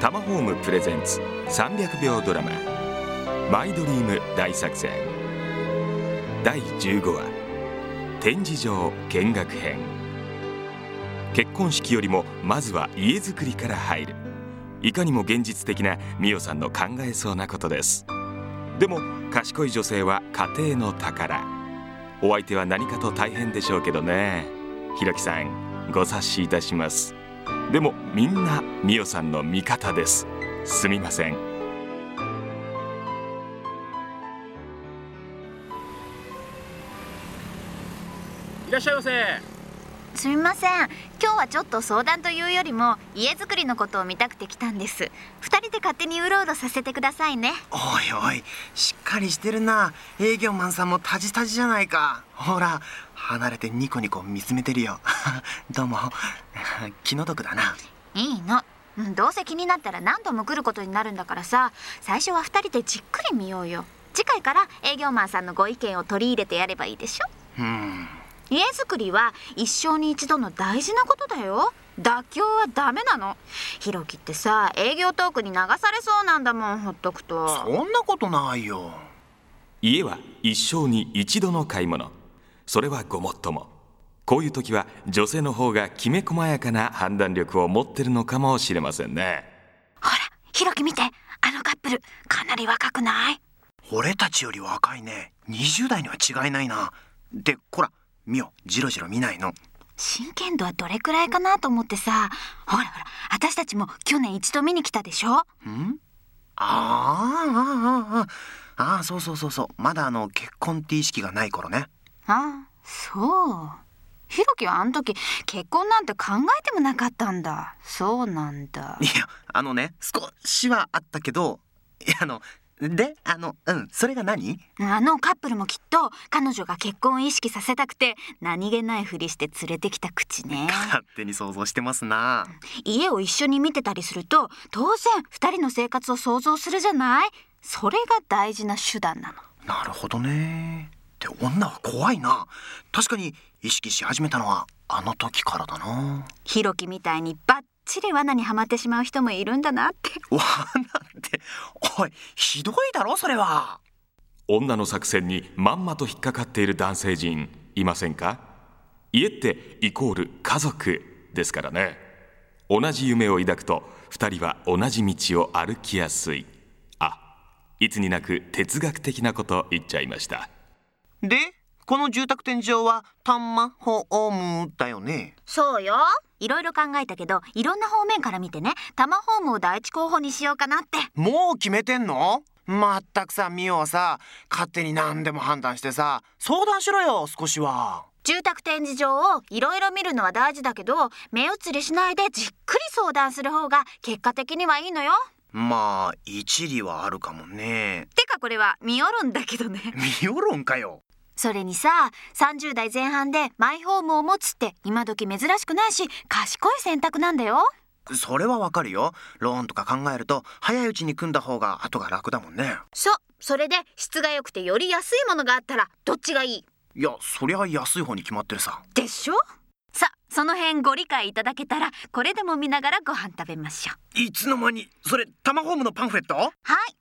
タマホームプレゼンツ300秒ドラママイドリーム大作戦。第15話。展示場見学編。結婚式よりもまずは家づくりから入る。いかにも現実的な美代さんの考えそうなことです。でも賢い女性は家庭の宝。お相手は何かと大変でしょうけどね。ひろきさんご察しいたします。でもみんな美代さんの味方です。すみません。いらっしゃいませ。すみません。今日はちょっと相談というよりも家づくりのことを見たくて来たんです。二人で勝手にうろうろさせてくださいね。おいおい。しっかりしてるな。営業マンさんもタジタジじゃないか。ほら離れてニコニコ見つめてるよ。どうも。気の毒だな。いいの。うんどうせ気になったら何度も来ることになるんだからさ。最初は二人でじっくり見ようよ。次回から営業マンさんのご意見を取り入れてやればいいでしょ。うん家づくりは一生に一度の大事なことだよ。妥協はダメなの。ひろきってさ営業トークに流されそうなんだもんほっとくと。そんなことないよ。家は一生に一度の買い物。それはごもっとも。こういう時は女性の方がきめ細やかな判断力を持ってるのかもしれませんね。ほらひろき見て。あのカップルかなり若くない？俺たちより若いね。20代には違いないな。でこらミオジロジロ見ないの。真剣度はどれくらいかなと思ってさ。ほらほら私たちも去年一度見に来たでしょ。ん？あーあーあーあーあー。そうそうそうそう。まだあの結婚って意識がない頃ね。あそう。ひろきはあの時結婚なんて考えてもなかったんだ。そうなんだ。いやあのね少しはあったけどいやあのであのうんそれが何？あのカップルもきっと彼女が結婚を意識させたくて何気ないふりして連れてきた口ね。勝手に想像してますな。家を一緒に見てたりすると当然二人の生活を想像するじゃない？それが大事な手段なの。なるほどね。って女は怖いな。確かに意識し始めたのはあの時からだな。ひろきみたいにバッチリ罠にはまってしまう人もいるんだなって。罠っておいひどいだろそれは。女の作戦にまんまと引っかかっている男性陣いませんか？家ってイコール家族ですからね。同じ夢を抱くと二人は同じ道を歩きやすい。あいつになく哲学的なこと言っちゃいました。でこの住宅展示場はタンマホームだよね。そうよいろいろ考えたけどいろんな方面から見てねタマホームを第一候補にしようかなって。もう決めてんの？まったくさミオはさ勝手に何でも判断してさ相談しろよ少しは。住宅展示場をいろいろ見るのは大事だけど目移りしないでじっくり相談する方が結果的にはいいのよ。まあ一理はあるかもね。てかこれは見よるんだけどね。ミオ論かよそれにさ30代前半でマイホームを持つって今時珍しくないし賢い選択なんだよ。それはわかるよ。ローンとか考えると早いうちに組んだ方が後が楽だもんね。そうそれで質が良くてより安いものがあったらどっちがいい？いやそりゃ安い方に決まってるさ。でしょ？さその辺ご理解いただけたらこれでも見ながらご飯食べましょう。いつの間にそれタマホームのパンフレット？はい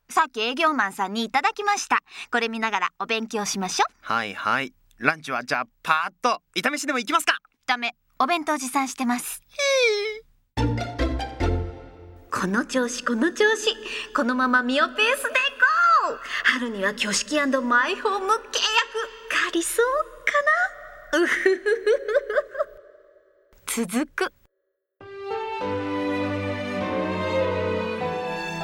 さっき営業マンさんにいただきました。これ見ながらお勉強しましょう。はいはい。ランチはじゃあパーッと炒めしでも行きますか。ダメお弁当持参してます。この調子この調子このままミオペースでいこう。春には挙式マイホーム契約借りそうかな？うふふふ続く。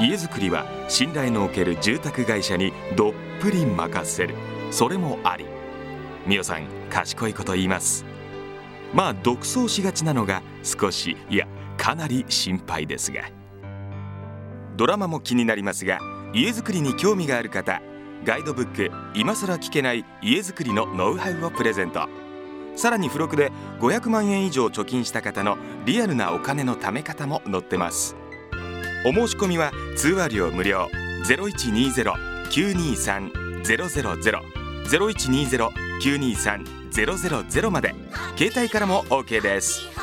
家づくりは信頼のおける住宅会社にどっぷり任せる。それもあり。美代さん賢いこと言います。まあ独走しがちなのが少しいやかなり心配ですが。ドラマも気になりますが家づくりに興味がある方ガイドブック「今更聞けない家づくりのノウハウ」をプレゼント。さらに付録で500万円以上貯金した方のリアルなお金の貯め方も載ってます。お申し込みは通話料無料0120-923-000 0120-923-000まで。携帯からも OK です。